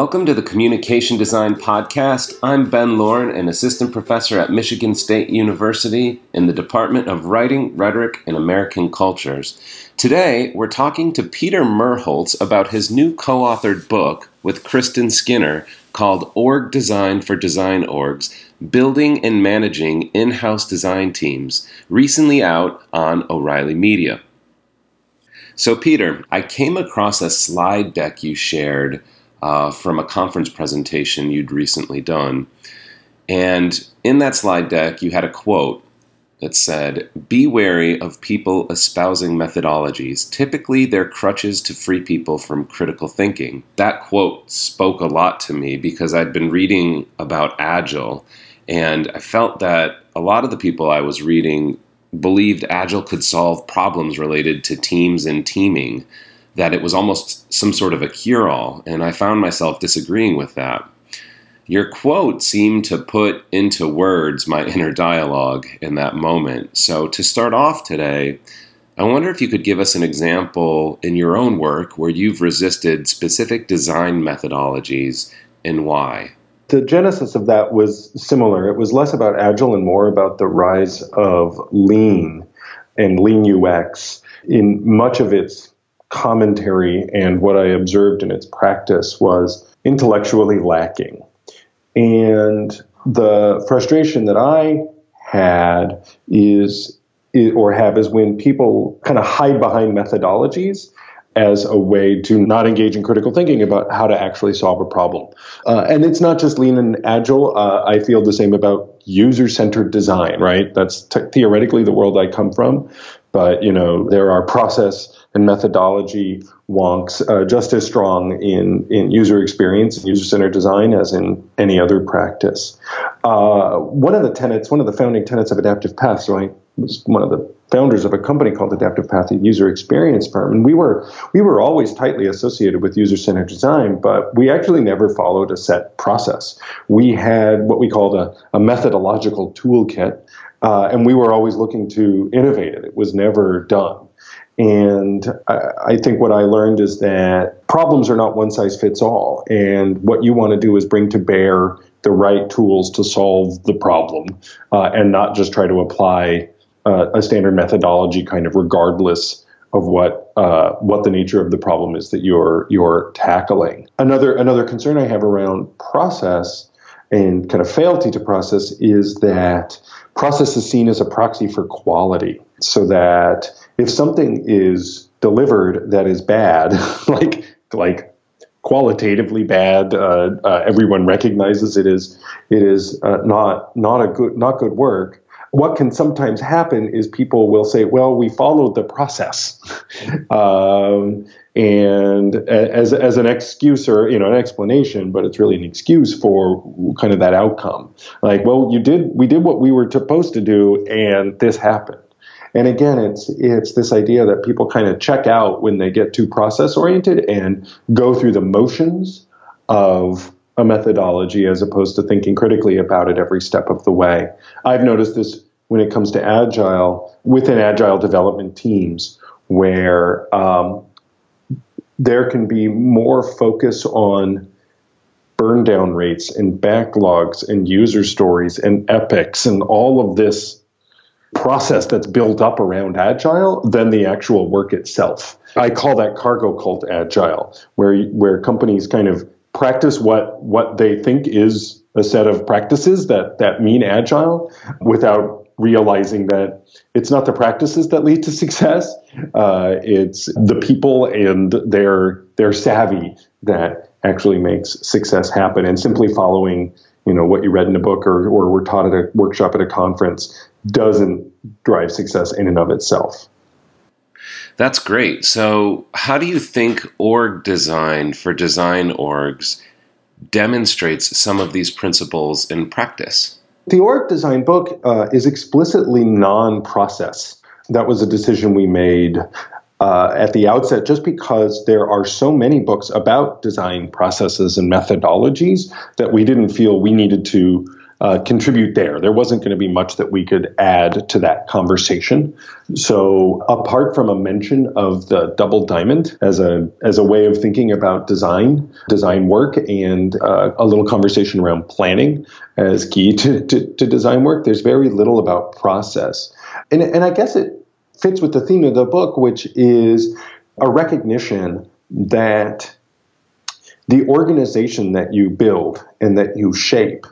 Welcome to the Communication Design Podcast. I'm Ben Lauren, an assistant professor at Michigan State University in the Department of Writing, Rhetoric, and American Cultures. Today, we're talking to Peter Merholz about his new co authored book with Kristin Skinner called Org Design for Design Orgs Building and Managing In House Design Teams, recently out on O'Reilly Media. So, Peter, I came across a slide deck you shared uh, from a conference presentation you'd recently done. And in that slide deck, you had a quote that said, Be wary of people espousing methodologies. Typically, they're crutches to free people from critical thinking. That quote spoke a lot to me because I'd been reading about Agile, and I felt that a lot of the people I was reading believed Agile could solve problems related to teams and teaming that it was almost some sort of a cure all, and I found myself disagreeing with that. Your quote seemed to put into words my inner dialogue in that moment. So, to start off today, I wonder if you could give us an example in your own work where you've resisted specific design methodologies and why. The genesis of that was similar. It was less about Agile and more about the rise of Lean and Lean UX in much of its commentary and what I observed in its practice was intellectually lacking. And the frustration that I had is, or have, is when people kind of hide behind methodologies as a way to not engage in critical thinking about how to actually solve a problem. Uh, and it's not just lean and agile. Uh, I feel the same about user centered design, right? That's theoretically the world I come from. But, you know, there are process and methodology wonks uh, just as strong in, in user experience and user centered design as in any other practice. Uh, one of the tenets, one of the founding tenets of Adaptive Path, so I was one of the founders of a company called Adaptive Path, a user experience firm, and we were we were always tightly associated with user centered design, but we actually never followed a set process. We had what we called a, a methodological toolkit, uh, and we were always looking to innovate it. It was never done. And I think what I learned is that problems are not one size fits all. And what you want to do is bring to bear the right tools to solve the problem uh, and not just try to apply uh, a standard methodology kind of regardless of what uh, what the nature of the problem is that you're you're tackling. Another another concern I have around process and kind of fealty to process is that process is seen as a proxy for quality, so that if something is delivered that is bad, like like qualitatively bad, uh, uh, everyone recognizes it is it is uh, not not a good not good work. What can sometimes happen is people will say, "Well, we followed the process," um, and as as an excuse or you know an explanation, but it's really an excuse for kind of that outcome. Like, well, you did we did what we were supposed to do, and this happened. And again, it's it's this idea that people kind of check out when they get too process oriented and go through the motions of a methodology as opposed to thinking critically about it every step of the way. I've noticed this when it comes to agile within agile development teams where um, there can be more focus on burn down rates and backlogs and user stories and epics and all of this process that's built up around agile than the actual work itself. I call that cargo cult agile, where where companies kind of practice what what they think is a set of practices that that mean agile without realizing that it's not the practices that lead to success. Uh, it's the people and their their savvy that actually makes success happen. And simply following you know what you read in a book or, or were taught at a workshop at a conference doesn't drive success in and of itself. That's great. So, how do you think org design for design orgs demonstrates some of these principles in practice? The org design book uh, is explicitly non process. That was a decision we made uh, at the outset just because there are so many books about design processes and methodologies that we didn't feel we needed to uh, contribute there. There wasn't going to be much that we could add to that conversation. So, apart from a mention of the double diamond as a as a way of thinking about design, design work, and uh, a little conversation around planning as key to, to, to design work, there's very little about process. And, and I guess it fits with the theme of the book, which is a recognition that the organization that you build and that you shape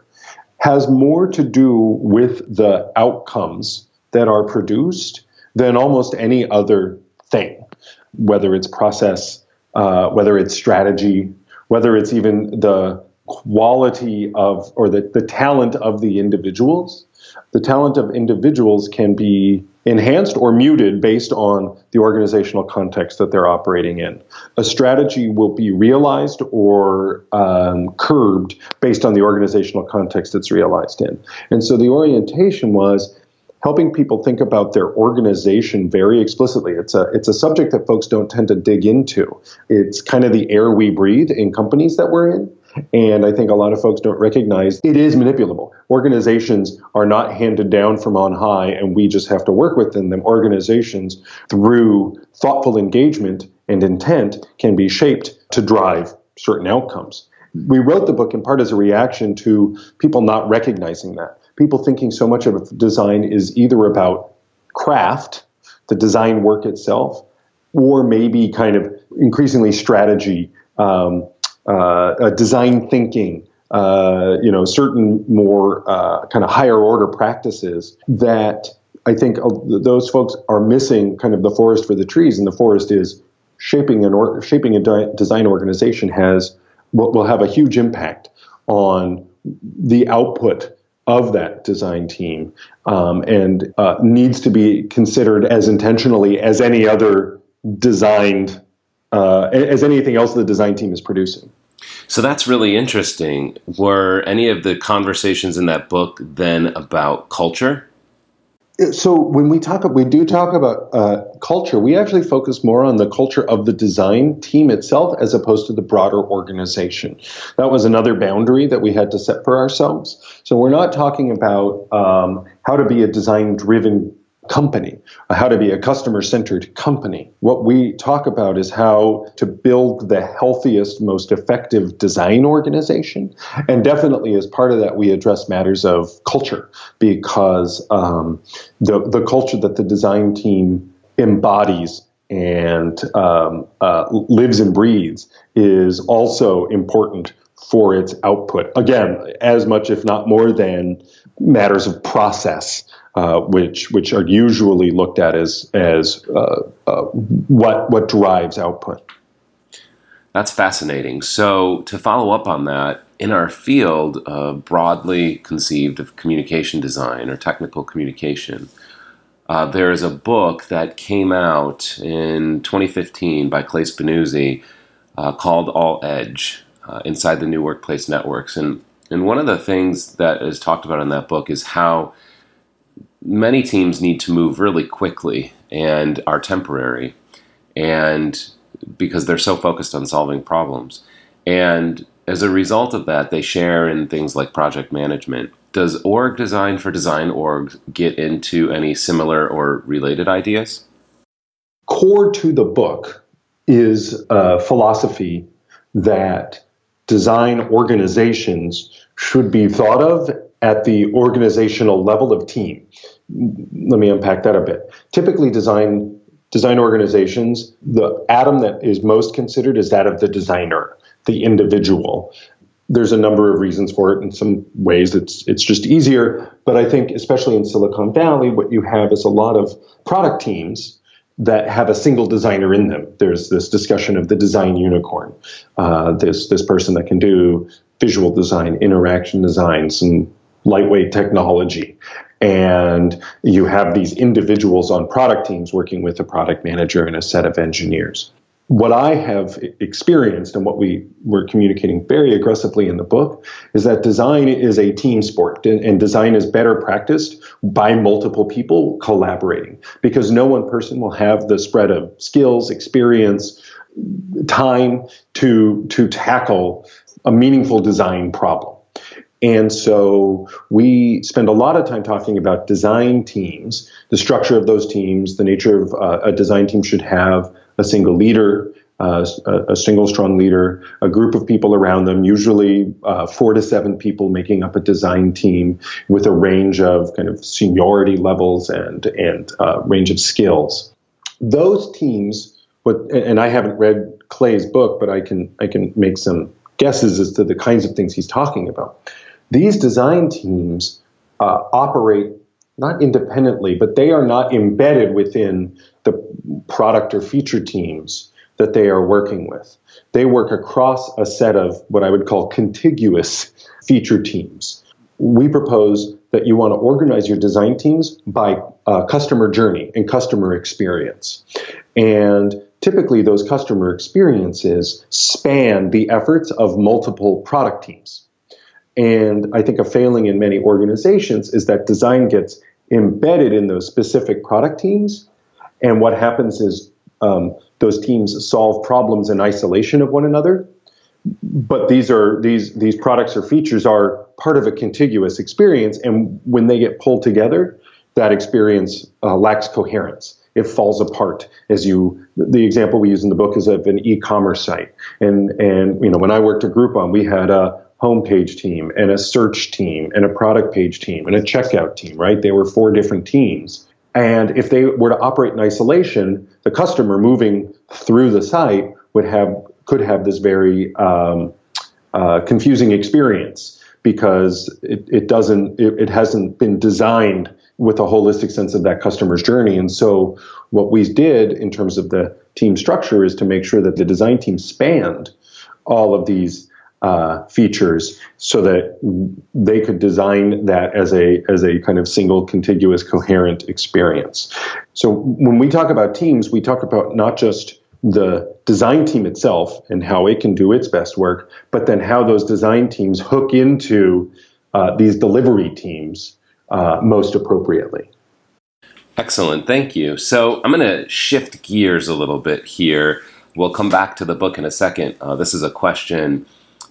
has more to do with the outcomes that are produced than almost any other thing, whether it's process, uh, whether it's strategy, whether it's even the quality of or the, the talent of the individuals. The talent of individuals can be enhanced or muted based on the organizational context that they're operating in. A strategy will be realized or um, curbed based on the organizational context it's realized in. And so the orientation was helping people think about their organization very explicitly. It's a it's a subject that folks don't tend to dig into. It's kind of the air we breathe in companies that we're in. And I think a lot of folks don't recognize it is manipulable. Organizations are not handed down from on high and we just have to work within them. Organizations, through thoughtful engagement and intent, can be shaped to drive certain outcomes. We wrote the book in part as a reaction to people not recognizing that. People thinking so much of design is either about craft, the design work itself, or maybe kind of increasingly strategy. Um, uh, design thinking, uh, you know, certain more uh, kind of higher order practices that I think those folks are missing kind of the forest for the trees, and the forest is shaping an or, shaping a di- design organization has will, will have a huge impact on the output of that design team um, and uh, needs to be considered as intentionally as any other designed uh, as anything else the design team is producing. So that's really interesting. Were any of the conversations in that book then about culture? So when we talk, we do talk about uh, culture. We actually focus more on the culture of the design team itself, as opposed to the broader organization. That was another boundary that we had to set for ourselves. So we're not talking about um, how to be a design-driven company, how to be a customer centered company. What we talk about is how to build the healthiest, most effective design organization. And definitely, as part of that, we address matters of culture because um, the, the culture that the design team embodies and um, uh, lives and breathes is also important for its output. Again, as much, if not more than matters of process uh, which which are usually looked at as as uh, uh, what what drives output. That's fascinating. So to follow up on that, in our field, uh, broadly conceived of communication design or technical communication, uh, there is a book that came out in 2015 by Clay Spinuzzi called All Edge. inside the new workplace networks and and one of the things that is talked about in that book is how many teams need to move really quickly and are temporary and because they're so focused on solving problems. And as a result of that they share in things like project management. Does org design for design org get into any similar or related ideas? Core to the book is a philosophy that design organizations should be thought of at the organizational level of team. Let me unpack that a bit. Typically, design design organizations, the atom that is most considered is that of the designer, the individual. There's a number of reasons for it. In some ways, it's it's just easier. But I think, especially in Silicon Valley, what you have is a lot of product teams that have a single designer in them. There's this discussion of the design unicorn. Uh, this this person that can do visual design, interaction design, some lightweight technology. And you have these individuals on product teams working with a product manager and a set of engineers. What I have experienced and what we were communicating very aggressively in the book is that design is a team sport and, design is better practiced by multiple people collaborating because no one person will have the spread of skills, experience, time to, to tackle a meaningful design problem And so we spend a lot of time talking about design teams, the structure of those teams, the nature of uh, a design team should have a single leader, uh, a, single strong leader, a group of people around them, usually uh, four to seven people making up a design team with a range of kind of seniority levels and and uh, range of skills. Those teams, what, and I haven't read Clay's book, but I can I can make some guesses as to the kinds of things he's talking about. These design teams uh, operate not independently, but they are not embedded within the product or feature teams that they are working with. They work across a set of what I would call contiguous feature teams. We propose that you want to organize your design teams by uh, customer journey and customer experience. And typically, those customer experiences span the efforts of multiple product teams. And I think a failing in many organizations is that design gets embedded in those specific product teams. And what happens is um, those teams solve problems in isolation of one another. But these are these these products or features are part of a contiguous experience, and when they get pulled together, that experience uh, lacks coherence. It falls apart. As you, the example we use in the book is of an e-commerce site, and and you know when I worked at Groupon, we had a homepage team and a search team and a product page team and a checkout team. Right? They were four different teams and if they were to operate in isolation, the customer moving through the site would have could have this very um, uh, confusing experience because it, it doesn't it, it, hasn't been designed with a holistic sense of that customer's journey. And so what we did in terms of the team structure is to make sure that the design team spanned all of these uh, features so that they could design that as a as a kind of single contiguous coherent experience. So when we talk about teams we talk about not just the design team itself and how it can do its best work but then how those design teams hook into uh, these delivery teams uh, most appropriately. Excellent. Thank you. So i'm going to shift gears a little bit here. We'll come back to the book in a second. Uh, this is a question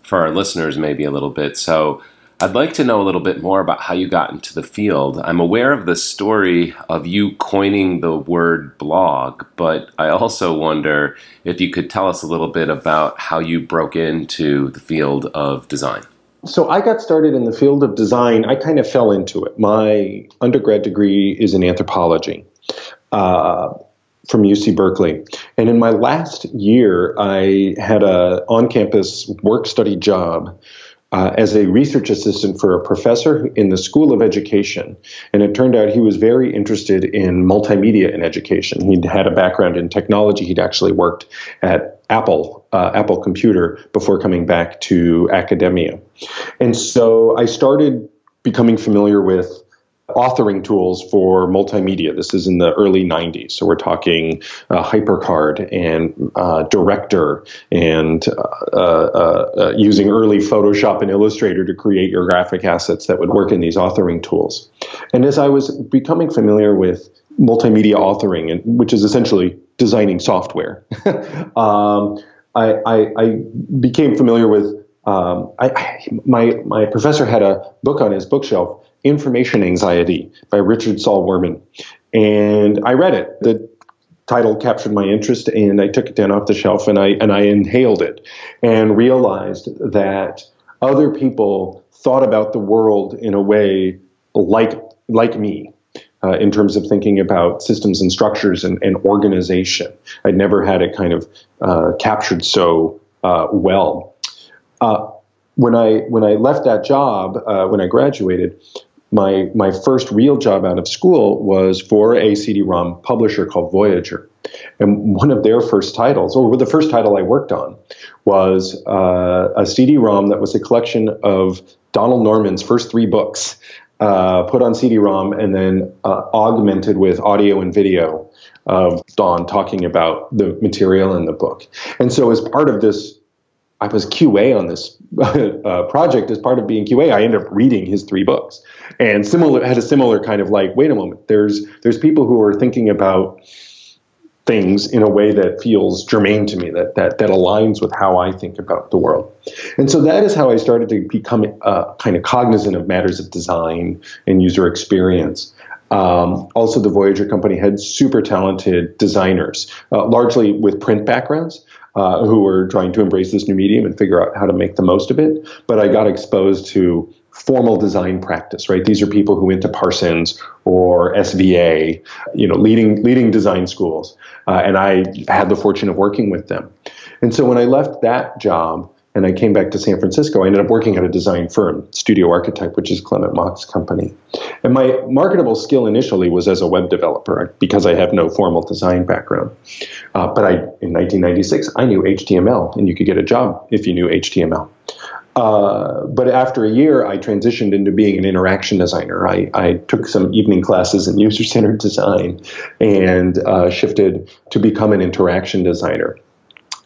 for our listeners maybe a little bit. So I'd like to know a little bit more about how you got into the field. I'm aware of the story of you coining the word blog, but I also wonder if you could tell us a little bit about how you broke into the field of design. So I got started in the field of design. I kind of fell into it. My undergrad degree is in anthropology. Uh, from UC Berkeley. And in my last year, I had a on-campus work study job uh, as a research assistant for a professor in the School of Education. And it turned out he was very interested in multimedia in education. He'd had a background in technology. He'd actually worked at Apple, uh, Apple Computer, before coming back to academia. And so I started becoming familiar with authoring tools for multimedia. This is in the early 90s. So we're talking uh, HyperCard and uh, Director and uh, uh, uh, using early Photoshop and Illustrator to create your graphic assets that would work in these authoring tools. And as I was becoming familiar with multimedia authoring, and, which is essentially designing software, um, I, I, I became familiar with um, I, I, my my professor had a book on his bookshelf Information Anxiety by Richard Saul Wurman. And I read it. The title captured my interest and I took it down off the shelf and I and I inhaled it and realized that other people thought about the world in a way like like me. Uh, in terms of thinking about systems and structures and, and organization, I'd never had it kind of uh, captured so uh, well. Uh, when I when I left that job, uh, when I graduated, my my first real job out of school was for a CD-ROM publisher called Voyager, and one of their first titles, or the first title I worked on, was uh, a CD-ROM that was a collection of Donald Norman's first three books, uh, put on CD-ROM and then uh, augmented with audio and video of Don talking about the material in the book. And so, as part of this I was QA on this uh, project as part of being QA. I ended up reading his three books, and similar had a similar kind of like, wait a moment, there's there's people who are thinking about things in a way that feels germane to me, that, that, that aligns with how I think about the world. And so that is how I started to become uh, kind of cognizant of matters of design and user experience. Um, also, the Voyager company had super talented designers, uh, largely with print backgrounds, uh, who were trying to embrace this new medium and figure out how to make the most of it. But I got exposed to formal design practice, right? These are people who went to Parsons or SVA, you know, leading leading design schools, uh, and I had the fortune of working with them. And so when I left that job and I came back to San Francisco, I ended up working at a design firm, Studio Archetype, which is Clement Mok's company. And my marketable skill initially was as a web developer because I have no formal design background. Uh, but I, in 1996, I knew HTML, and you could get a job if you knew HTML. Uh, but after a year, I transitioned into being an interaction designer. I, I took some evening classes in user centered design and uh, shifted to become an interaction designer.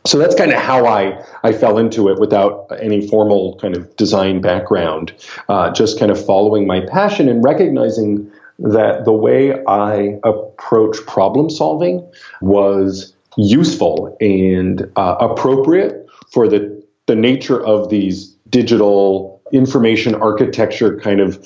So that's kind of how I, I fell into it without any formal kind of design background, uh, just kind of following my passion and recognizing that the way I approach problem solving was useful and uh, appropriate for the, the nature of these digital information architecture kind of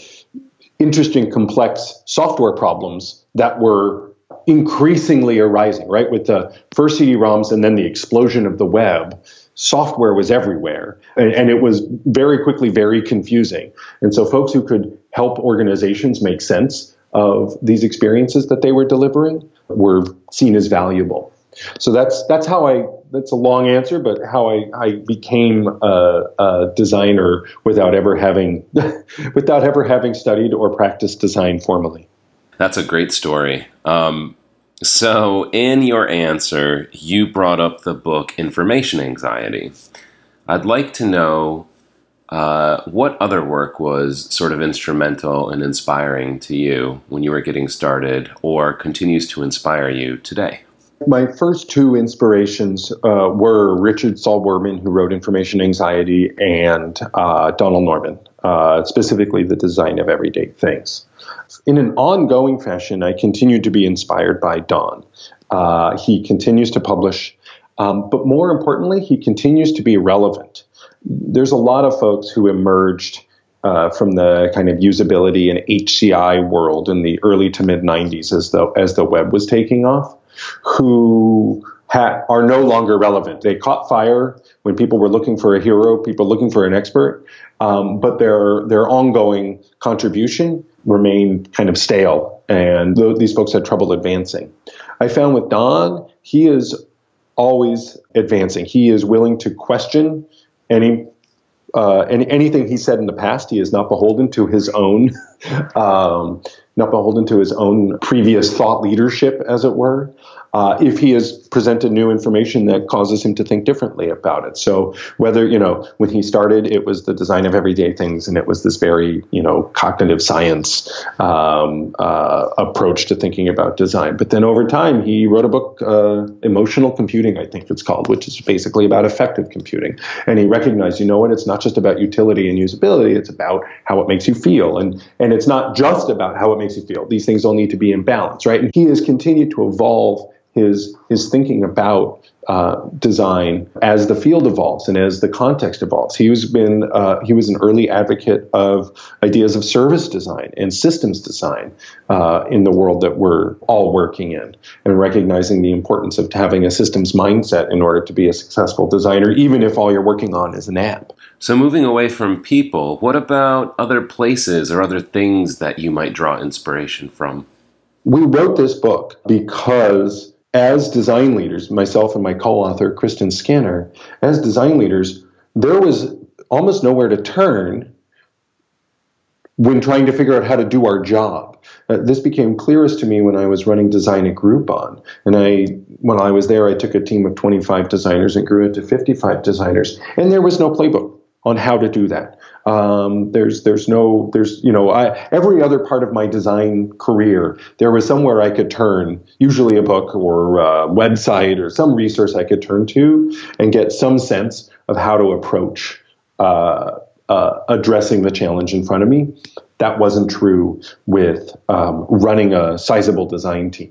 interesting, complex software problems that were increasingly arising, right? With the first CD-ROMs and then the explosion of the web, software was everywhere. And, and, it was very quickly very confusing. And so folks who could help organizations make sense of these experiences that they were delivering were seen as valuable. So that's that's how I that's a long answer, but how I, I became a, a designer without ever having without ever having studied or practiced design formally. That's a great story. Um, so, in your answer, you brought up the book Information Anxiety. I'd like to know uh, what other work was sort of instrumental and inspiring to you when you were getting started or continues to inspire you today? My first two inspirations uh, were Richard Saul Wurman, who wrote Information Anxiety, and uh, Donald Norman, uh, specifically the design of everyday things. In an ongoing fashion, I continue to be inspired by Don. Uh, he continues to publish, um, but more importantly, he continues to be relevant. There's a lot of folks who emerged uh, from the kind of usability and HCI world in the early to mid 90s as the as the web was taking off, who ha- are no longer relevant. They caught fire when people were looking for a hero, people looking for an expert, um, but their their ongoing contribution remained kind of stale, and th- these folks had trouble advancing. I found with Don, he is always advancing. He is willing to question any uh, any, anything he said in the past. He is not beholden to his own, um, not beholden to his own previous thought leadership, as it were uh, if he has presented new information that causes him to think differently about it. So whether, you know, when he started, it was the design of everyday things and it was this very, you know, cognitive science um, uh, approach to thinking about design. But then over time, he wrote a book, uh, Emotional Computing, I think it's called, which is basically about affective computing. And he recognized, you know what, it's not just about utility and usability, it's about how it makes you feel. And, and it's not just about how it makes you feel. These things all need to be in balance, right? And he has continued to evolve his his thinking about uh, design as the field evolves and as the context evolves. He was been uh, he was an early advocate of ideas of service design and systems design uh, in the world that we're all working in, and recognizing the importance of having a systems mindset in order to be a successful designer, even if all you're working on is an app. So, moving away from people, what about other places or other things that you might draw inspiration from? We wrote this book because as design leaders, myself and my co author, Kristin Skinner, as design leaders, there was almost nowhere to turn when trying to figure out how to do our job. Uh, this became clearest to me when I was running design at Groupon. And I, when I was there, I took a team of 25 designers and grew it to 55 designers. And there was no playbook on how to do that. Um, there's there's no there's you know I, every other part of my design career there was somewhere I could turn, usually a book or a website or some resource I could turn to and get some sense of how to approach uh, uh, addressing the challenge in front of me. That wasn't true with um, running a sizable design team.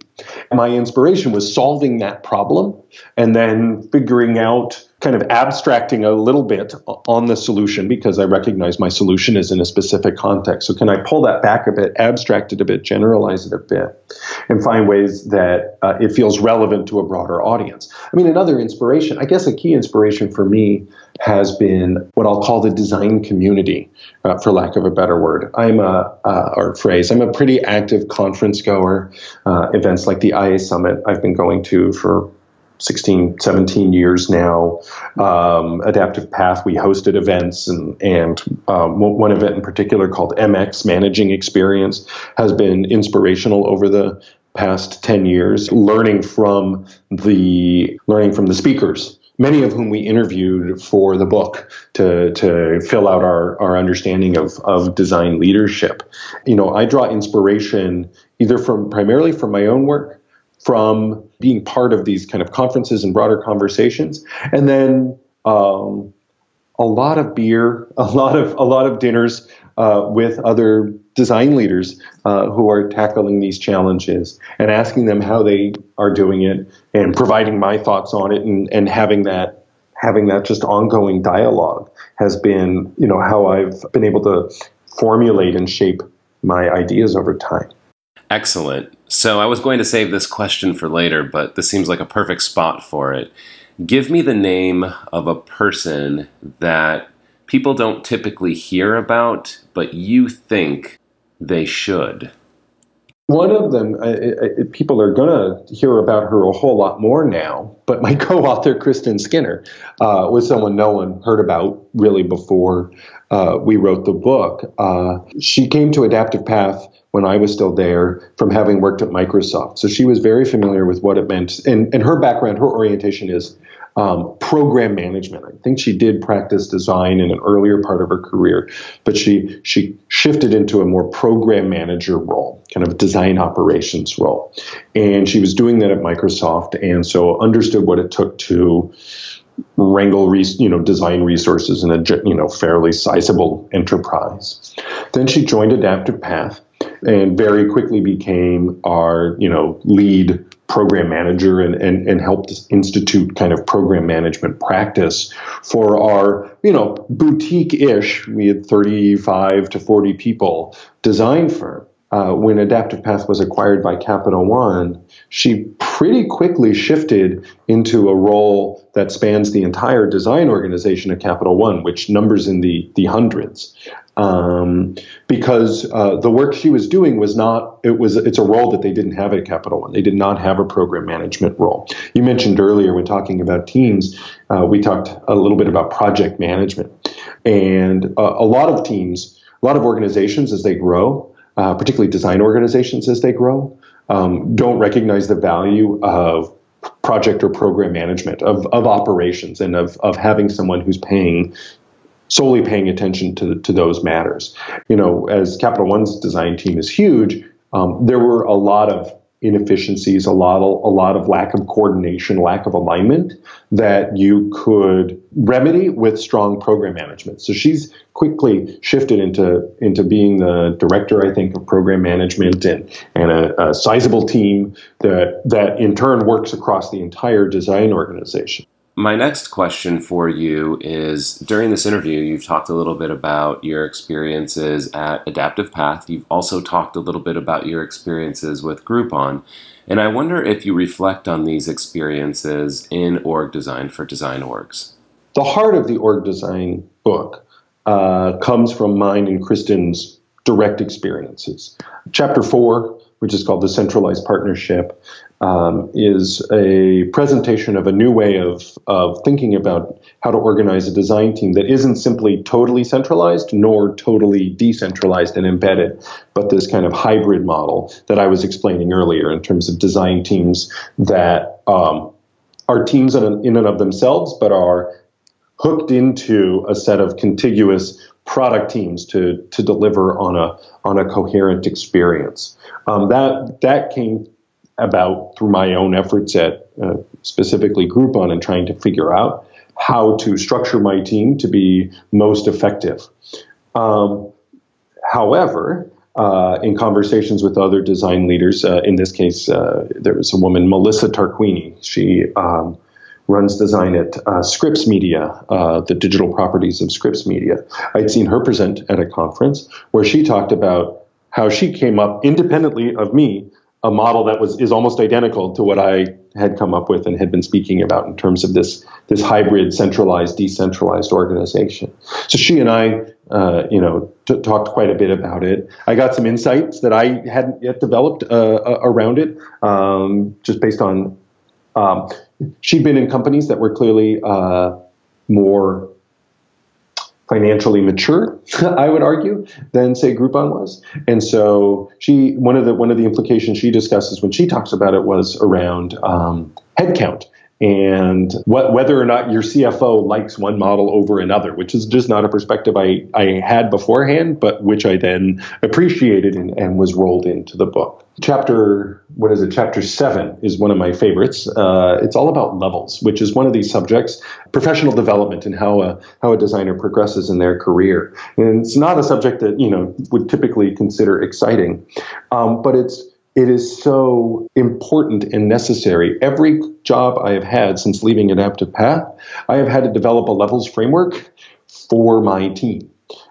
My inspiration was solving that problem and then figuring out kind of abstracting a little bit on the solution because I recognize my solution is in a specific context. So, can I pull that back a bit, abstract it a bit, generalize it a bit, and find ways that uh, it feels relevant to a broader audience? I mean, another inspiration, I guess a key inspiration for me has been what I'll call the design community, uh, for lack of a better word. I'm a, uh, or phrase, I'm a pretty active conference goer. Uh, events like the IA Summit I've been going to for 16, 17 years now. Um, Adaptive Path, we hosted events, and, and um, one event in particular called MX, Managing Experience, has been inspirational over the past 10 years, learning from the learning from the speakers many of whom we interviewed for the book to, to fill out our, our understanding of, of design leadership. You know, I draw inspiration either from primarily from my own work, from being part of these kind of conferences and broader conversations, and then um, a lot of beer, a lot of a lot of dinners uh, with other design leaders uh, who are tackling these challenges and asking them how they are doing it and providing my thoughts on it and, and having that having that just ongoing dialogue has been you know how I've been able to formulate and shape my ideas over time. Excellent. So I was going to save this question for later, but this seems like a perfect spot for it. Give me the name of a person that people don't typically hear about, but you think they should. One of them, uh, uh, people are going to hear about her a whole lot more now, but my co author, Kristin Skinner, uh, was someone no one heard about really before uh, we wrote the book. Uh, she came to Adaptive Path when I was still there from having worked at Microsoft. So she was very familiar with what it meant. And, and her background, her orientation is um, program management. I think she did practice design in an earlier part of her career, but she she shifted into a more program manager role, kind of design operations role, and she was doing that at Microsoft, and so understood what it took to wrangle you know design resources in a you know fairly sizable enterprise. Then she joined Adaptive Path and very quickly became our you know lead program manager and, and, and helped institute kind of program management practice for our you know boutique-ish we had 35 to 40 people design firm uh, when Adaptive Path was acquired by Capital One, she pretty quickly shifted into a role that spans the entire design organization at Capital One, which numbers in the, the hundreds um, because uh, the work she was doing was not it was it's a role that they didn't have at Capital One. They did not have a program management role. You mentioned earlier when talking about teams, uh, we talked a little bit about project management, and uh, a lot of teams, a lot of organizations as they grow, uh, particularly design organizations as they grow, um, don't recognize the value of project or program management of, of operations and of, of having someone who's paying solely paying attention to, to those matters. You know, as Capital One's design team is huge, um, there were a lot of inefficiencies, a lot of, a lot of lack of coordination, lack of alignment that you could remedy with strong program management. So she's quickly shifted into into being the director, I think, of program management and and a, a sizable team that that in turn works across the entire design organization. My next question for you is during this interview, you've talked a little bit about your experiences at Adaptive Path. You've also talked a little bit about your experiences with Groupon. And I wonder if you reflect on these experiences in org design for design orgs. The heart of the org design book uh, comes from mine and Kristin's direct experiences. Chapter four, which is called the centralized partnership, um, is a presentation of a new way of, of thinking about how to organize a design team that isn't simply totally centralized nor totally decentralized and embedded, but this kind of hybrid model that I was explaining earlier in terms of design teams that um, are teams in, in and of themselves, but are hooked into a set of contiguous product teams to to deliver on a on a coherent experience. Um, that that came about through my own efforts at uh, specifically Groupon and trying to figure out how to structure my team to be most effective. Um, however, uh, in conversations with other design leaders, uh, in this case, uh, there was a woman, Melissa Tarquini. She um, runs design at uh, Scripps Media, uh, the digital properties of Scripps Media. I'd seen her present at a conference where she talked about how she came up independently of me a model that was is almost identical to what I had come up with and had been speaking about in terms of this this hybrid centralized decentralized organization. So she and I, uh, you know, t- talked quite a bit about it. I got some insights that I hadn't yet developed uh, around it, um, just based on. Um, she'd been in companies that were clearly uh, more financially mature, I would argue, than say Groupon was. And so she one of the one of the implications she discusses when she talks about it was around um, headcount and what, whether or not your CFO likes one model over another, which is just not a perspective I, I had beforehand, but which I then appreciated and, and was rolled into the book. Chapter, what is it? Chapter seven is one of my favorites. Uh, it's all about levels, which is one of these subjects, professional development and how a, how a designer progresses in their career. And it's not a subject that, you know, would typically consider exciting, um, but it's, it is so important and necessary. Every job I have had since leaving Adaptive Path, I have had to develop a levels framework for my team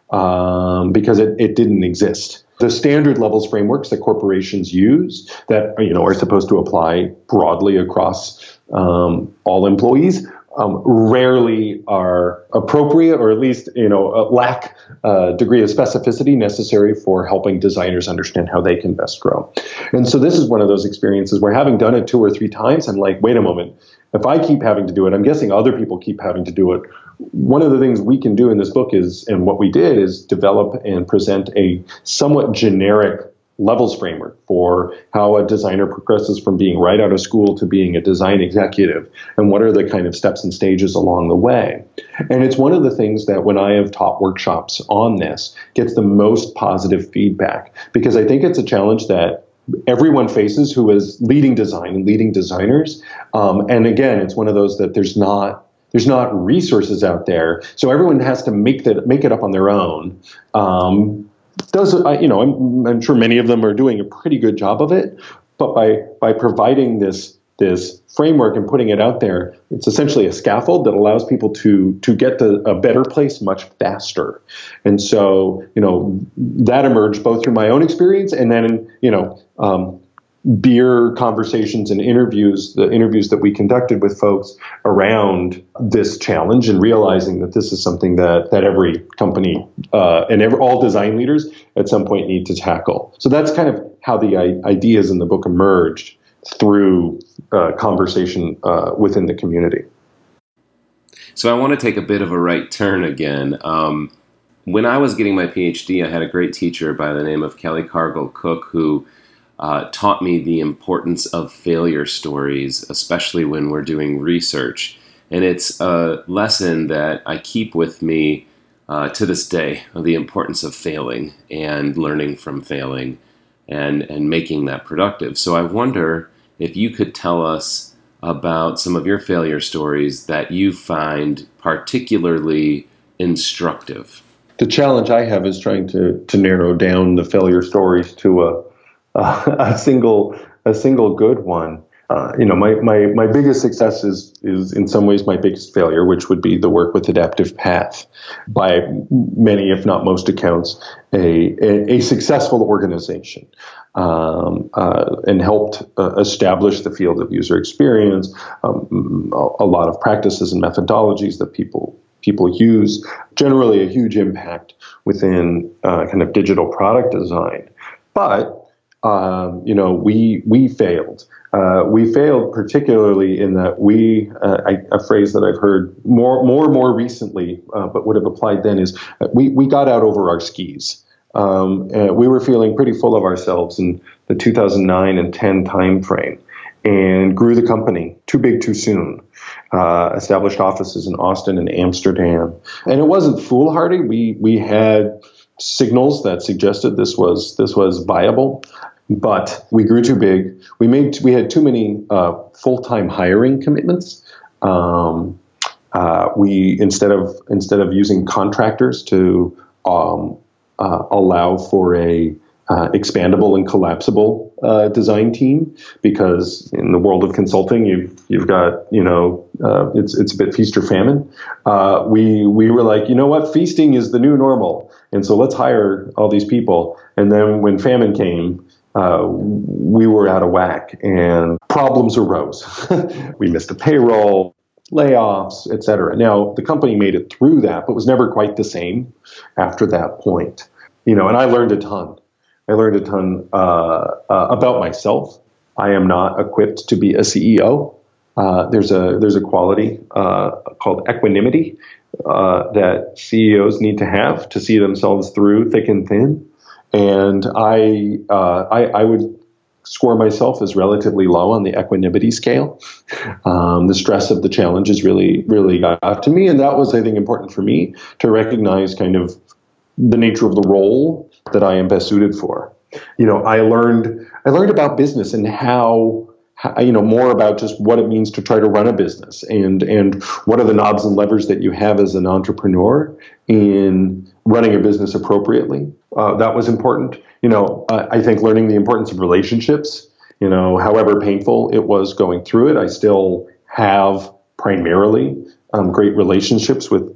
um, because it, it didn't exist. The standard levels frameworks that corporations use that you know are supposed to apply broadly across um, all employees um, rarely are appropriate or at least you know uh, lack a degree of specificity necessary for helping designers understand how they can best grow. And so this is one of those experiences where having done it two or three times i'm like wait a moment. If i keep having to do it i'm guessing other people keep having to do it one of the things we can do in this book is and what we did is develop and present a somewhat generic levels framework for how a designer progresses from being right out of school to being a design executive and what are the kind of steps and stages along the way. And it's one of the things that when i have taught workshops on this gets the most positive feedback because i think it's a challenge that everyone faces who is leading design and leading designers. Um, and again it's one of those that there's not there's not resources out there, so everyone has to make that make it up on their own. Um, does you know I'm, I'm sure many of them are doing a pretty good job of it, but by by providing this this framework and putting it out there, it's essentially a scaffold that allows people to to get to a better place much faster. And so, you know, that emerged both through my own experience and then, you know, um, beer conversations and interviews, the interviews that we conducted with folks around this challenge and realizing that this is something that, that every company uh, and every, all design leaders at some point need to tackle. So that's kind of how the ideas in the book emerged through uh, conversation uh, within the community. So I want to take a bit of a right turn again. Um, when I was getting my PhD, I had a great teacher by the name of Kelly Cargile Cook who uh, taught me the importance of failure stories, especially when we're doing research. And it's a lesson that I keep with me uh, to this day the importance of failing and learning from failing and, and making that productive. So I wonder if you could tell us about some of your failure stories that you find particularly instructive. The challenge I have is trying to, to narrow down the failure stories to a uh, a single a single good one. Uh, you know, my, my, my biggest success is, is in some ways my biggest failure, which would be the work with Adaptive Path. By many, if not most accounts, a, a, a successful organization um, uh, and helped uh, establish the field of user experience, um, a, a, lot of practices and methodologies that people people use, generally a huge impact within uh, kind of digital product design. But um, you know, we we failed. Uh, we failed particularly in that we uh, I, a phrase that I've heard more more more recently, uh, but would have applied then is we we got out over our skis. Um, we were feeling pretty full of ourselves in the 2009 and 10 timeframe, and grew the company too big too soon. Uh, established offices in Austin and Amsterdam, and it wasn't foolhardy. We we had signals that suggested this was this was viable but we grew too big. We made we had too many uh, full time hiring commitments. Um, uh, we instead of instead of using contractors to um, uh, allow for a uh, expandable and collapsible uh, design team because in the world of consulting you've you've got you know uh, it's it's a bit feast or famine uh, we we were like you know what feasting is the new normal and so let's hire all these people and then when famine came uh, we were out of whack and problems arose we missed a payroll layoffs etc now the company made it through that but was never quite the same after that point you know and I learned a ton I learned a ton uh, uh, about myself. I am not equipped to be a CEO. Uh, there's a there's a quality uh, called equanimity uh, that CEOs need to have to see themselves through thick and thin. And I, uh, I, I would score myself as relatively low on the equanimity scale. Um, the stress of the challenge is really, really got to me. And that was, I think, important for me to recognize kind of the nature of the role that I am best suited for. You know, I learned I learned about business and how you know more about just what it means to try to run a business and and what are the knobs and levers that you have as an entrepreneur in running a business appropriately. Uh, that was important. You know, I, think learning the importance of relationships. You know, however painful it was going through it, I still have primarily um, great relationships with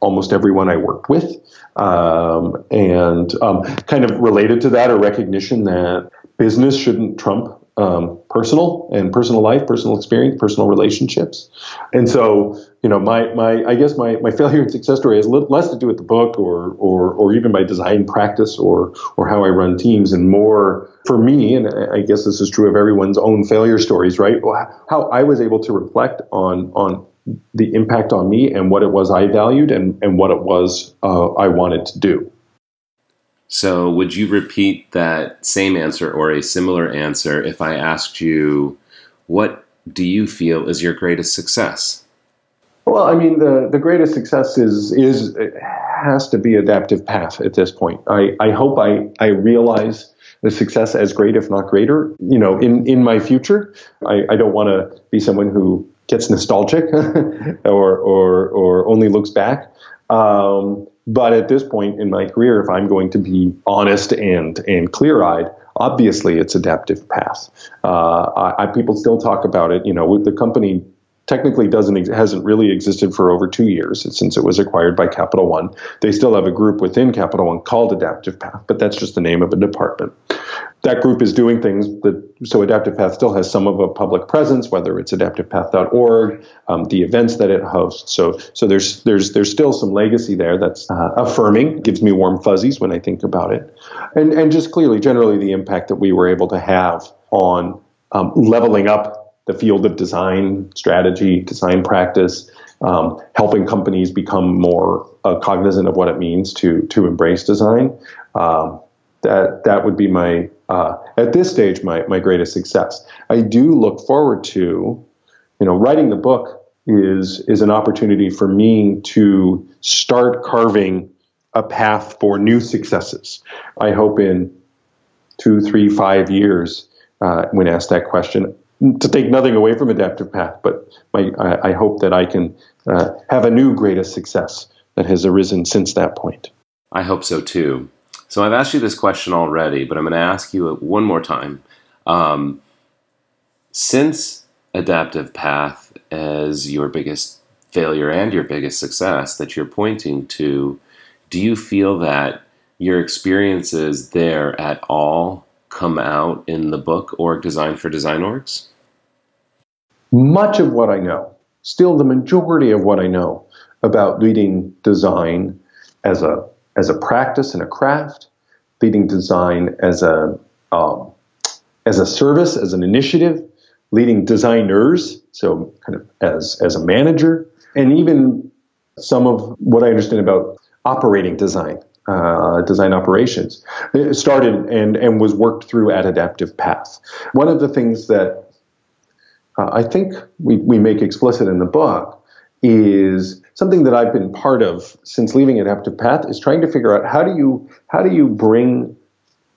almost everyone I worked with. Um, and um, kind of related to that, a recognition that business shouldn't trump um, personal and personal life, personal experience, personal relationships. And so, you know, my, my I guess my, my failure and success story has less to do with the book or, or, or even my design practice or, or how I run teams and more for me, and I guess this is true of everyone's own failure stories, right? How I was able to reflect on, on the impact on me and what it was I valued and, and what it was uh, I wanted to do. So, would you repeat that same answer or a similar answer if I asked you, what do you feel is your greatest success? Well, I mean, the, the greatest success is is has to be adaptive path at this point. I, I hope I, I realize the success as great, if not greater, you know, in, in my future. I, I don't want to be someone who gets nostalgic or, or, or only looks back. Um, but at this point in my career, if I'm going to be honest and, and clear eyed, obviously it's adaptive path. Uh, I, I, people still talk about it. You know, the company technically doesn't hasn't really existed for over two years since it was acquired by Capital One. They still have a group within Capital One called Adaptive Path, but that's just the name of a department. That group is doing things that so Adaptive Path still has some of a public presence, whether it's adaptivepath.org, um, the events that it hosts. So so there's there's there's still some legacy there that's uh, affirming, gives me warm fuzzies when I think about it, and and just clearly generally the impact that we were able to have on um, leveling up the field of design strategy, design practice, um, helping companies become more uh, cognizant of what it means to to embrace design. Um, that that would be my uh, at this stage my my greatest success. I do look forward to, you know, writing the book is is an opportunity for me to start carving a path for new successes. I hope in two, three, five years, uh, when asked that question, to take nothing away from Adaptive Path, but my, I, I, hope that I can uh, have a new greatest success that has arisen since that point. I hope so too. So I've asked you this question already, but I'm going to ask you it one more time. Um, since Adaptive Path as your biggest failure and your biggest success that you're pointing to, do you feel that your experiences there at all come out in the book Org Design for Design Orgs? much of what I know, still the majority of what I know about leading design as a as a practice and a craft, leading design as a um, as a service, as an initiative, leading designers, so kind of as as a manager, and even some of what I understand about operating design, uh, design operations, it started and and was worked through at Adaptive Path. One of the things that uh, I think we, we make explicit in the book is something that I've been part of since leaving Adaptive Path is trying to figure out how do you how do you bring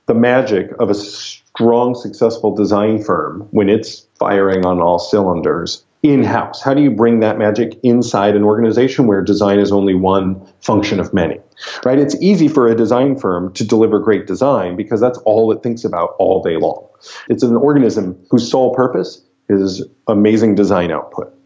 the magic of a strong, successful design firm when it's firing on all cylinders in house? How do you bring that magic inside an organization where design is only one function of many? Right? It's easy for a design firm to deliver great design because that's all it thinks about all day long. It's an organism whose sole purpose is amazing design output.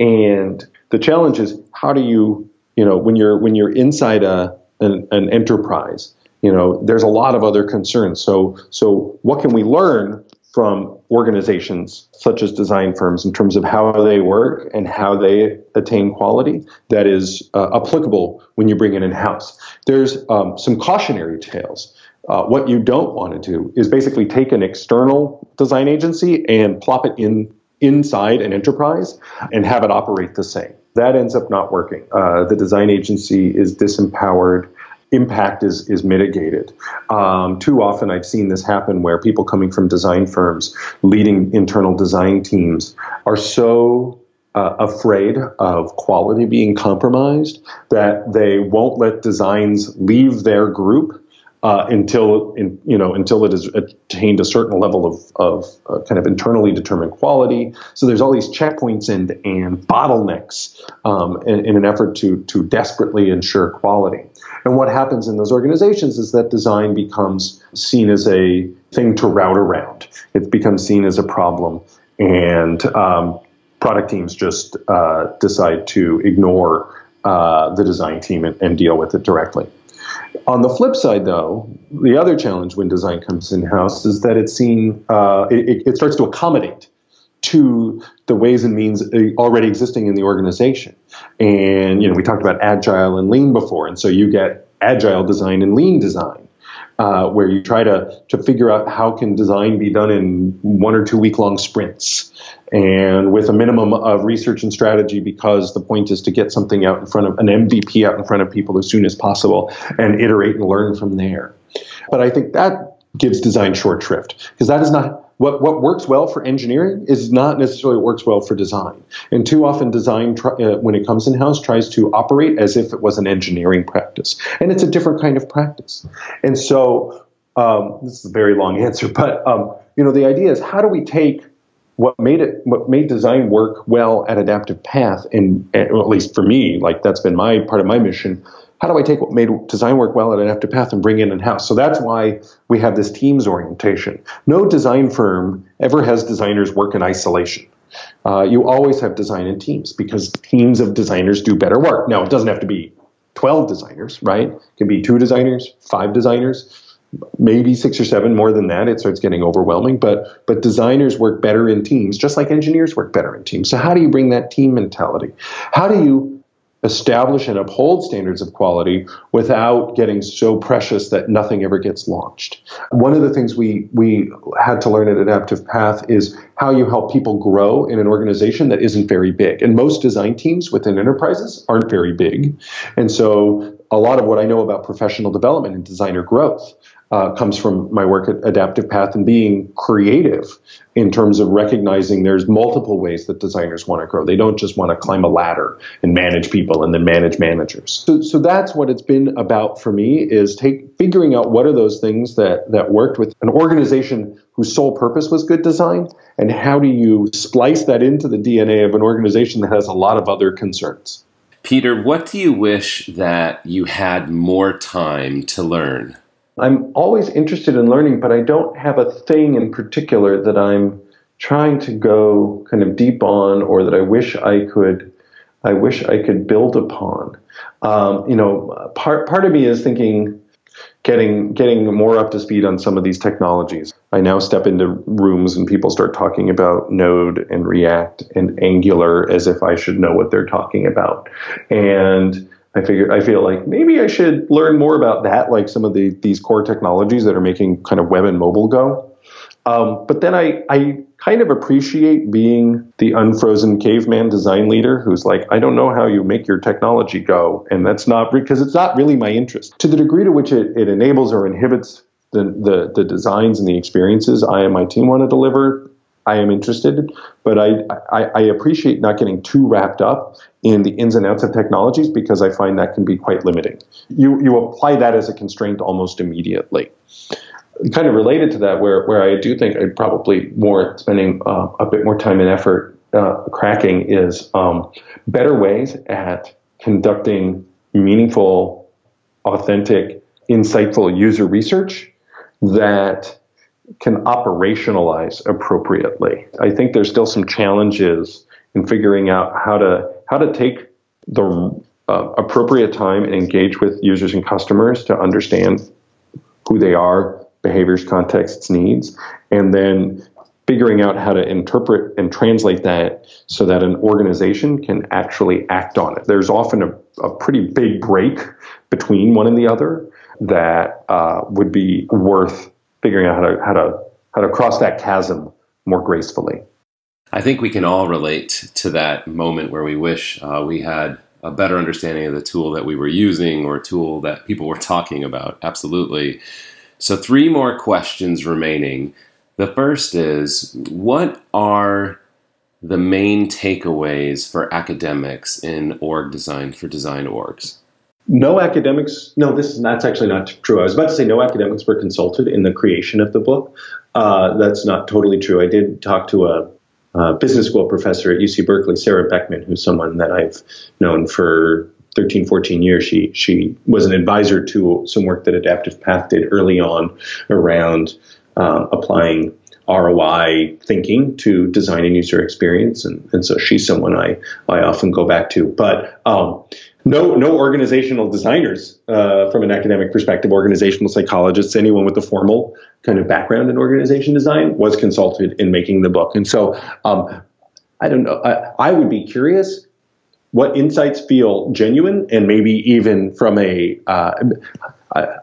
And the challenge is how do you, you know, when you're when you're inside a an, an enterprise, you know, there's a lot of other concerns. So so what can we learn from organizations such as design firms in terms of how they work and how they attain quality that is uh, applicable when you bring it in house. There's um, some cautionary tales. Uh, what you don't want to do is basically take an external design agency and plop it in inside an enterprise and have it operate the same. That ends up not working. Uh, the design agency is disempowered impact is is mitigated. Um, too often, I've seen this happen where people coming from design firms, leading internal design teams, are so uh, afraid of quality being compromised that they won't let designs leave their group uh, until in, you know until it has attained a certain level of, of uh, kind of internally determined quality. So there's all these checkpoints and and bottlenecks um, in, in, an effort to to desperately ensure quality. And what happens in those organizations is that design becomes seen as a thing to route around. It becomes seen as a problem, and um, product teams just uh, decide to ignore uh, the design team and, and deal with it directly. On the flip side, though, the other challenge when design comes in house is that it's seen, uh, it, it, starts to accommodate to the ways and means uh, already existing in the organization. And, you know, we talked about agile and lean before. And so you get agile design and lean design. Uh, where you try to, to figure out how can design be done in one or two week long sprints and with a minimum of research and strategy because the point is to get something out in front of an MVP out in front of people as soon as possible and iterate and learn from there. But I think that gives design short shrift because that is not what, what works well for engineering is not necessarily what works well for design. And too often, design, try, uh, when it comes in house, tries to operate as if it was an engineering practice. And it's a different kind of practice. And so, um, this is a very long answer, but um, you know, the idea is how do we take what made it what made design work well at adaptive path and, and at least for me like that's been my part of my mission how do i take what made design work well at an path and bring it in house so that's why we have this teams orientation. No design firm ever has designers work in isolation. Uh, you always have design in teams because teams of designers do better work. Now it doesn't have to be 12 designers right? It can be two designers five designers maybe six or seven more than that. It starts getting overwhelming but but designers work better in teams just like engineers work better in teams. So how do you bring that team mentality? How do you establish and uphold standards of quality without getting so precious that nothing ever gets launched. One of the things we we had to learn at Adaptive Path is how you help people grow in an organization that isn't very big. And most design teams within enterprises aren't very big. And so a lot of what I know about professional development and designer growth uh, comes from my work at Adaptive Path and being creative in terms of recognizing there's multiple ways that designers want to grow. They don't just want to climb a ladder and manage people and then manage managers. So, so that's what it's been about for me is take figuring out what are those things that that worked with an organization whose sole purpose was good design and how do you splice that into the DNA of an organization that has a lot of other concerns. Peter, what do you wish that you had more time to learn? I'm always interested in learning, but I don't have a thing in particular that I'm trying to go kind of deep on or that I wish I could I wish I could build upon. Um, you know, part part of me is thinking getting getting more up to speed on some of these technologies. I now step into rooms and people start talking about Node and React and Angular as if I should know what they're talking about. And I figure I feel like maybe I should learn more about that, like some of the these core technologies that are making kind of web and mobile go. Um, but then I I kind of appreciate being the unfrozen caveman design leader who's like, I don't know how you make your technology go, and that's not because it's not really my interest. To the degree to which it, it enables or inhibits the, the the designs and the experiences I and my team want to deliver, I am interested, but I, I, I, appreciate not getting too wrapped up in the ins and outs of technologies because I find that can be quite limiting. You, you apply that as a constraint almost immediately. Kind of related to that, where, where I do think I'd probably warrant spending uh, a bit more time and effort uh, cracking is um, better ways at conducting meaningful, authentic, insightful user research that can operationalize appropriately. I think there's still some challenges in figuring out how to how to take the uh, appropriate time and engage with users and customers to understand who they are, behaviors, contexts, needs, and then figuring out how to interpret and translate that so that an organization can actually act on it. There's often a, a pretty big break between one and the other that uh, would be worth figuring out how to how to how to cross that chasm more gracefully. I think we can all relate to that moment where we wish uh, we had a better understanding of the tool that we were using or a tool that people were talking about. Absolutely. So, three more questions remaining. The first is What are the main takeaways for academics in org design for design orgs? No academics, no, this is that's actually not true. I was about to say no academics were consulted in the creation of the book. Uh, that's not totally true. I did talk to a, a, business school professor at UC Berkeley, Sara Beckman, who's someone that I've known for 13, 14 years. She, she was an advisor to some work that Adaptive Path did early on around uh, applying ROI thinking to design and user experience. And, and so she's someone I, I often go back to. But um, no, no organizational designers uh, from an academic perspective, organizational psychologists, anyone with a formal kind of background in organization design was consulted in making the book. And so um, I don't know. I, I would be curious what insights feel genuine and maybe even from a uh,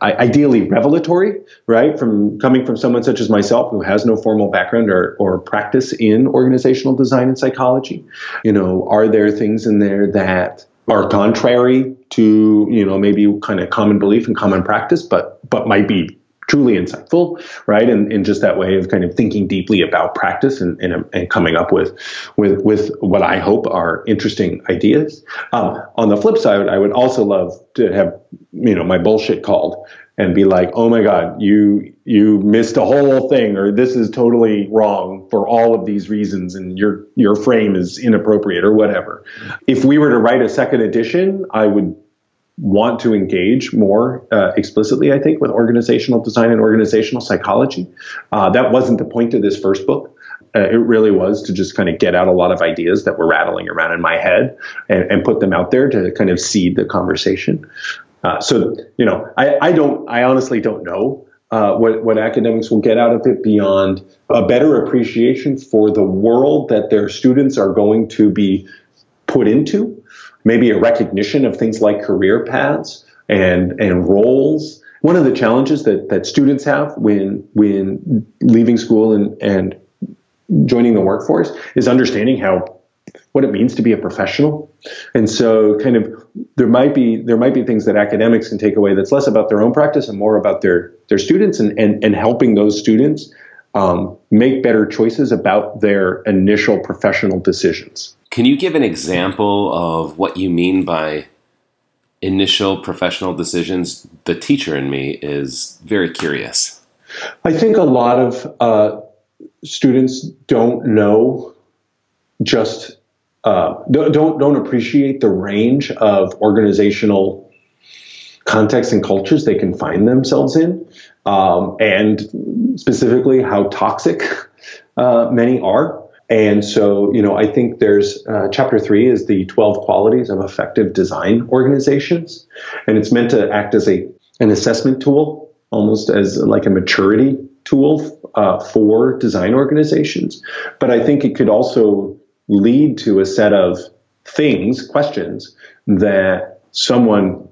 ideally revelatory, right? From coming from someone such as myself who has no formal background or, or practice in organizational design and psychology. You know, are there things in there that are contrary to, you know, maybe kind of common belief and common practice, but but might be truly insightful, right? And in just that way of kind of thinking deeply about practice and, and, and coming up with, with, with what I hope are interesting ideas. Um, on the flip side, I would also love to have, you know, my bullshit called and be like, oh my God, you, you missed a whole thing, or this is totally wrong for all of these reasons, and your, your frame is inappropriate or whatever. If we were to write a second edition, I would want to engage more uh, explicitly, I think, with organizational design and organizational psychology. Uh, that wasn't the point of this first book. Uh, it really was to just kind of get out a lot of ideas that were rattling around in my head and, and put them out there to kind of seed the conversation. Uh, so, you know, I, I don't, I honestly don't know uh, what, what academics will get out of it beyond a better appreciation for the world that their students are going to be put into maybe a recognition of things like career paths and and roles. One of the challenges that, that students have when when leaving school and, and joining the workforce is understanding how what it means to be a professional. And so kind of there might be there might be things that academics can take away that's less about their own practice and more about their their students and and, and helping those students um, make better choices about their initial professional decisions. Can you give an example of what you mean by initial professional decisions? The teacher in me is very curious. I think a lot of uh, students don't know just uh, don't don't appreciate the range of organizational contexts and cultures they can find themselves in, um, and specifically how toxic uh, many are. And so, you know, I think there's uh, chapter three is the 12 qualities of effective design organizations. And it's meant to act as a, an assessment tool, almost as like a maturity tool uh, for design organizations. But I think it could also lead to a set of things, questions that someone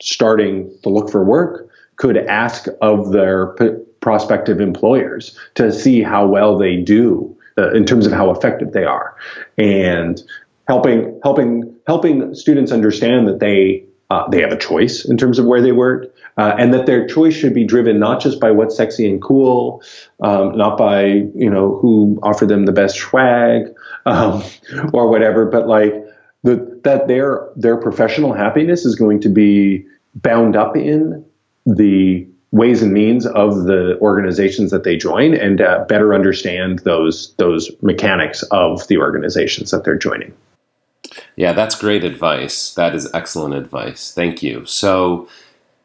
starting to look for work could ask of their p- prospective employers to see how well they do uh, in terms of how effective they are, and helping helping helping students understand that they uh, they have a choice in terms of where they work, uh, and that their choice should be driven not just by what's sexy and cool, um, not by you know who offered them the best swag um, or whatever, but like the, that their their professional happiness is going to be bound up in the ways and means of the organizations that they join and uh, better understand those those mechanics of the organizations that they're joining. Yeah, that's great advice. That is excellent advice. Thank you. So,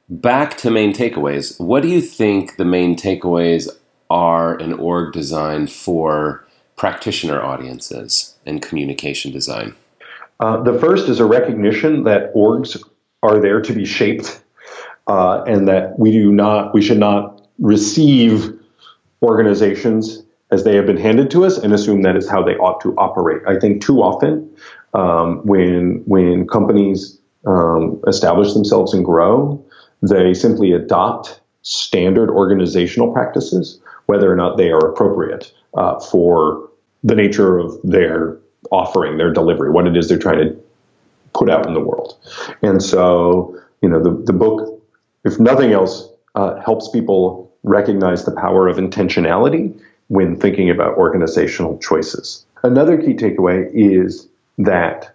back to main takeaways. What do you think the main takeaways are in org design for practitioner audiences and communication design? Uh, the first is a recognition that orgs are there to be shaped, uh, and that we do not, we should not receive organizations as they have been handed to us and assume that is how they ought to operate. I think too often um, when when companies um, establish themselves and grow, they simply adopt standard organizational practices, whether or not they are appropriate uh, for the nature of their offering, their delivery, what it is they're trying to put out in the world. And so, you know, the, the book, if nothing else, uh, helps people recognize the power of intentionality when thinking about organizational choices. Another key takeaway is that.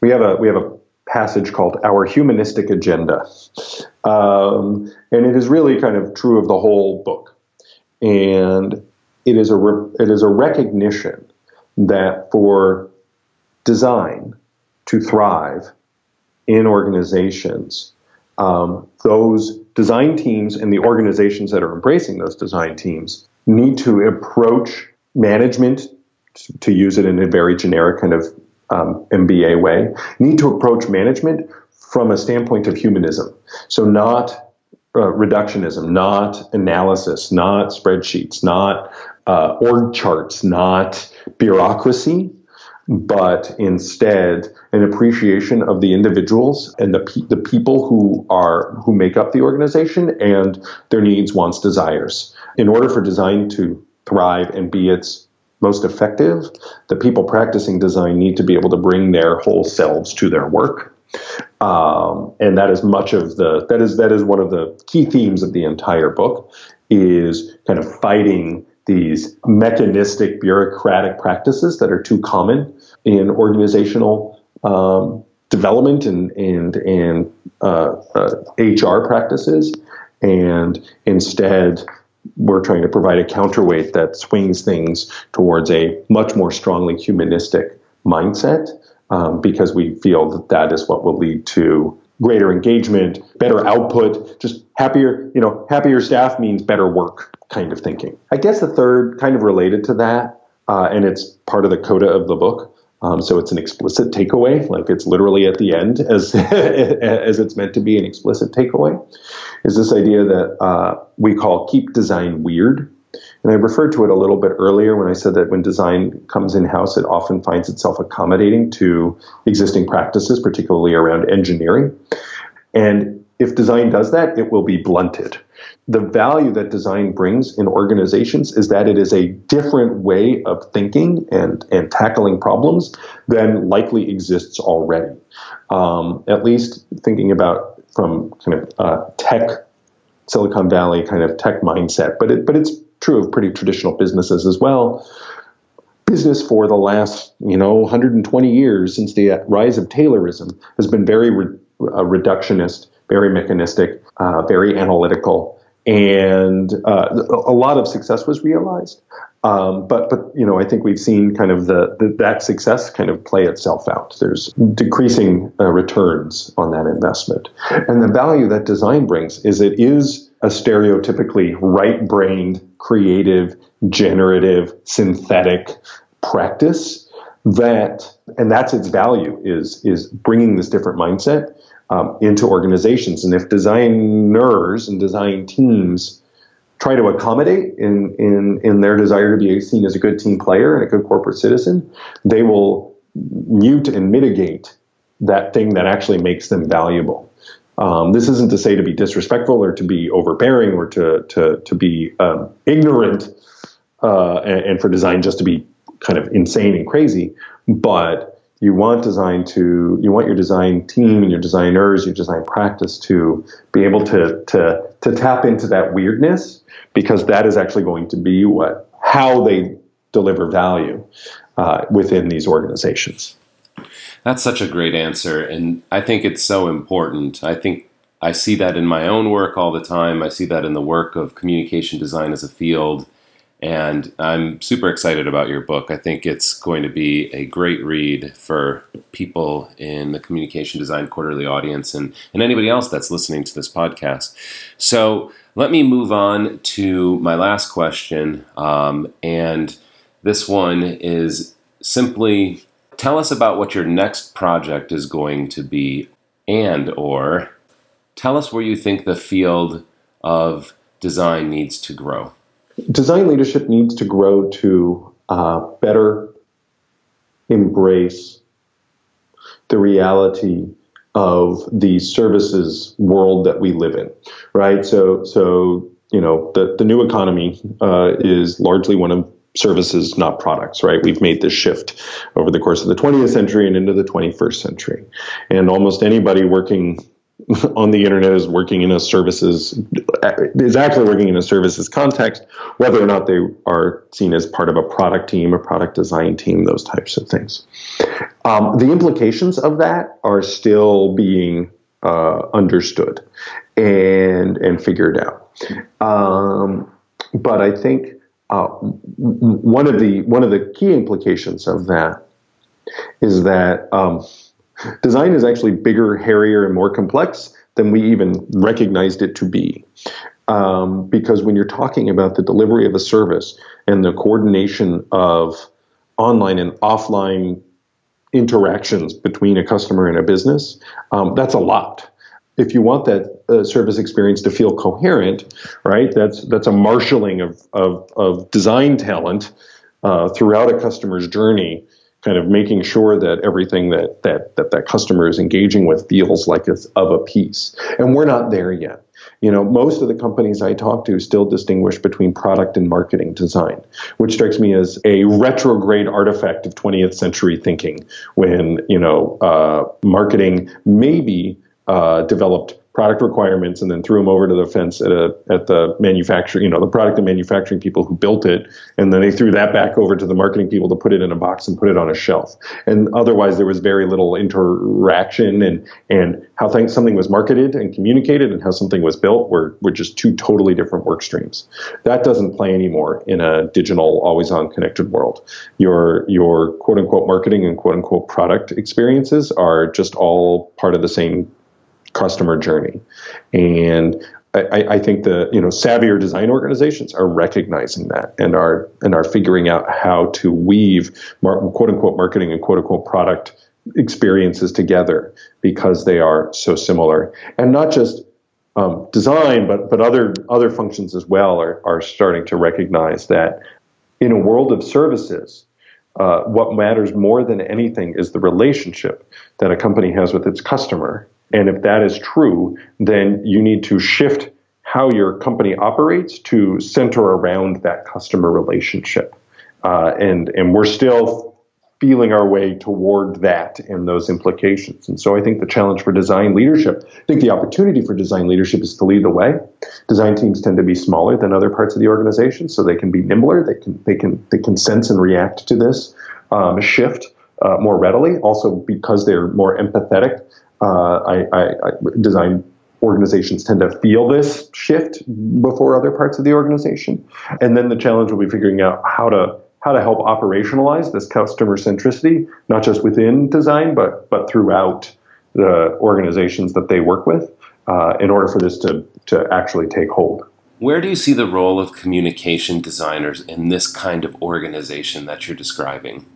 We have a we have a passage called "Our Humanistic Agenda," um, and it is really kind of true of the whole book, and it is a re- it is a recognition that for design to thrive in organizations, um, those design teams and the organizations that are embracing those design teams need to approach management, to use it in a very generic kind of um, MBA way, need to approach management from a standpoint of humanism. So, not uh, reductionism, not analysis, not spreadsheets, not uh, org charts, not bureaucracy, but instead an appreciation of the individuals and the pe- the people who are who make up the organization and their needs, wants, desires. In order for design to thrive and be its most effective, the people practicing design need to be able to bring their whole selves to their work. Um, and that is much of the that is that is one of the key themes of the entire book is kind of fighting these mechanistic bureaucratic practices that are too common in organizational um, development and and and uh, uh, HR practices, and instead we're trying to provide a counterweight that swings things towards a much more strongly humanistic mindset um, because we feel that that is what will lead to greater engagement, better output, just happier, you know, happier staff means better work kind of thinking. I guess the third kind of related to that, uh, and it's part of the coda of the book. Um, so it's an explicit takeaway, like it's literally at the end as as it's meant to be an explicit takeaway. Is this idea that uh, we call keep design weird? And I referred to it a little bit earlier when I said that when design comes in house, it often finds itself accommodating to existing practices, particularly around engineering. And if design does that, it will be blunted. The value that design brings in organizations is that it is a different way of thinking and, and tackling problems than likely exists already. Um, at least thinking about from kind of uh, tech, Silicon Valley kind of tech mindset, but it, but it's true of pretty traditional businesses as well. Business for the last, you know, 120 years since the rise of Taylorism has been very re- uh, reductionist, very mechanistic, uh, very analytical, and uh, a lot of success was realized. Um, but but you know I think we've seen kind of the, the that success kind of play itself out. There's decreasing uh, returns on that investment, and the value that design brings is it is a stereotypically right-brained, creative, generative, synthetic practice that and that's its value is is bringing this different mindset um, into organizations. And if designers and design teams try to accommodate in, in, in their desire to be seen as a good team player and a good corporate citizen, they will mute and mitigate that thing that actually makes them valuable. Um, this isn't to say to be disrespectful or to be overbearing or to, to, to be um, ignorant uh, and, and for design just to be kind of insane and crazy, but you want design to you want your design team and your designers your design practice to be able to to to tap into that weirdness because that is actually going to be what how they deliver value uh, within these organizations that's such a great answer and i think it's so important i think I see that in my own work all the time. I see that in the work of communication design as a field. And I'm super excited about your book. I think it's going to be a great read for people in the Communication Design Quarterly audience and, and anybody else that's listening to this podcast. So let me move on to my last question. Um, and this one is simply tell us about what your next project is going to be and or tell us where you think the field of design needs to grow design leadership needs to grow to uh, better embrace the reality of the services world that we live in, right? So, so you know, the the new economy uh, is largely one of services, not products, right? We've made this shift over the course of the 20th century and into the 21st century, and almost anybody working on the internet is working in a services is actually working in a services context, whether or not they are seen as part of a product team, a product design team, those types of things. Um, the implications of that are still being uh, understood and and figured out. Um, but I think uh, one of the one of the key implications of that is that. Um, design is actually bigger, hairier, and more complex than we even recognized it to be. Um, because when you're talking about the delivery of a service and the coordination of online and offline interactions between a customer and a business, um, that's a lot. If you want that uh, service experience to feel coherent, right, that's that's a marshaling of of, of design talent uh, throughout a customer's journey kind of making sure that everything that that that, that customer is engaging with feels like it's of a piece. And we're not there yet. You know, most of the companies I talk to still distinguish between product and marketing design, which strikes me as a retrograde artifact of 20th century thinking when, you know, uh, marketing maybe uh, developed product requirements and then threw them over to the fence at a at the manufacturer, you know, the product and manufacturing people who built it, and then they threw that back over to the marketing people to put it in a box and put it on a shelf. And otherwise, there was very little interaction and and how things, something was marketed and communicated and how something was built were were just two totally different work streams. That doesn't play anymore in a digital, always on connected world. Your your quote unquote marketing and quote unquote product experiences are just all part of the same customer journey. And I, I, think the you know savvier design organizations are recognizing that and are and are figuring out how to weave quote unquote marketing and quote unquote product experiences together because they are so similar and not just um, design but but other other functions as well are are starting to recognize that in a world of services uh, what matters more than anything is the relationship that a company has with its customer and if that is true, then you need to shift how your company operates to center around that customer relationship. Uh, and and we're still feeling our way toward that and those implications. And so I think the challenge for design leadership, I think the opportunity for design leadership is to lead the way. Design teams tend to be smaller than other parts of the organization, so they can be nimbler. They can they can they can sense and react to this um, shift uh, more readily. Also because they're more empathetic uh, I, I, I, design organizations tend to feel this shift before other parts of the organization, and then the challenge will be figuring out how to how to help operationalize this customer centricity, not just within design, but but throughout the organizations that they work with, uh, in order for this to to actually take hold. Where do you see the role of communication designers in this kind of organization that you're describing?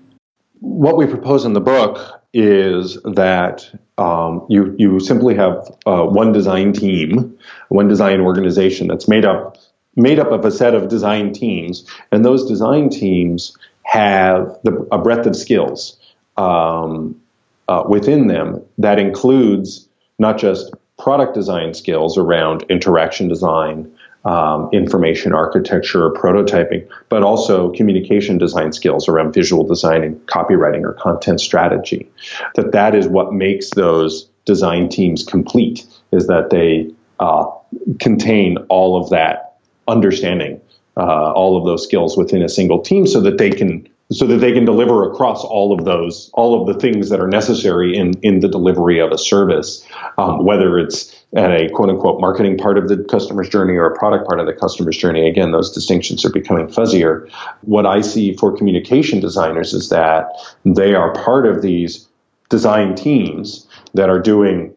What we propose in the book is that um, you you simply have uh, one design team, one design organization that's made up made up of a set of design teams, and those design teams have the, a breadth of skills um, uh, within them that includes not just product design skills around interaction design, um, information architecture, or prototyping, but also communication design skills around visual design and copywriting or content strategy. That that is what makes those design teams complete. Is that they uh, contain all of that understanding, uh, all of those skills within a single team, so that they can so that they can deliver across all of those, all of the things that are necessary in, in the delivery of a service, um, whether it's at a quote unquote marketing part of the customer's journey or a product part of the customer's journey. Again, those distinctions are becoming fuzzier. What I see for communication designers is that they are part of these design teams that are doing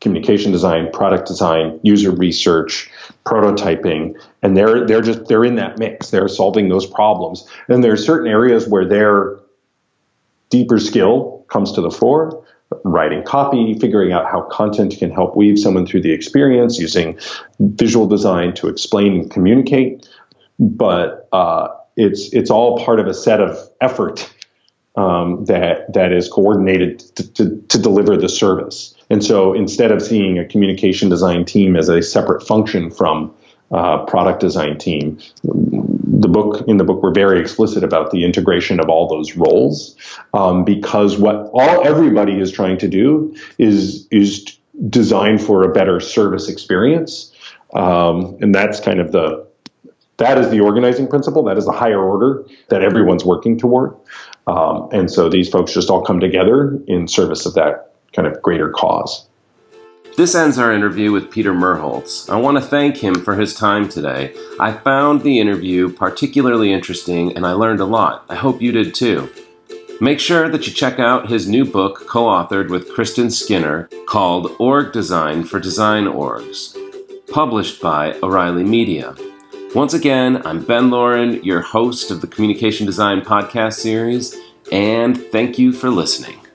communication design, product design, user research, prototyping, and they're they're just they're in that mix. They're solving those problems. And there are certain areas where their deeper skill comes to the fore. Writing copy, figuring out how content can help weave someone through the experience, using visual design to explain and communicate. But uh, it's it's all part of a set of effort um, that that is coordinated to, to, to deliver the service. And so instead of seeing a communication design team as a separate function from uh, product design team, the book in the book we're very explicit about the integration of all those roles um, because what all everybody is trying to do is is design for a better service experience, um, and that's kind of the that is the organizing principle. That is the higher order that everyone's working toward. Um, and so these folks just all come together in service of that kind of greater cause. This ends our interview with Peter Merholz. I want to thank him for his time today. I found the interview particularly interesting and I learned a lot. I hope you did too. Make sure that you check out his new book, co authored with Kristin Skinner, called Org Design for Design Orgs, published by O'Reilly Media. Once again, I'm Ben Lauren, your host of the Communication Design Podcast series, and thank you for listening.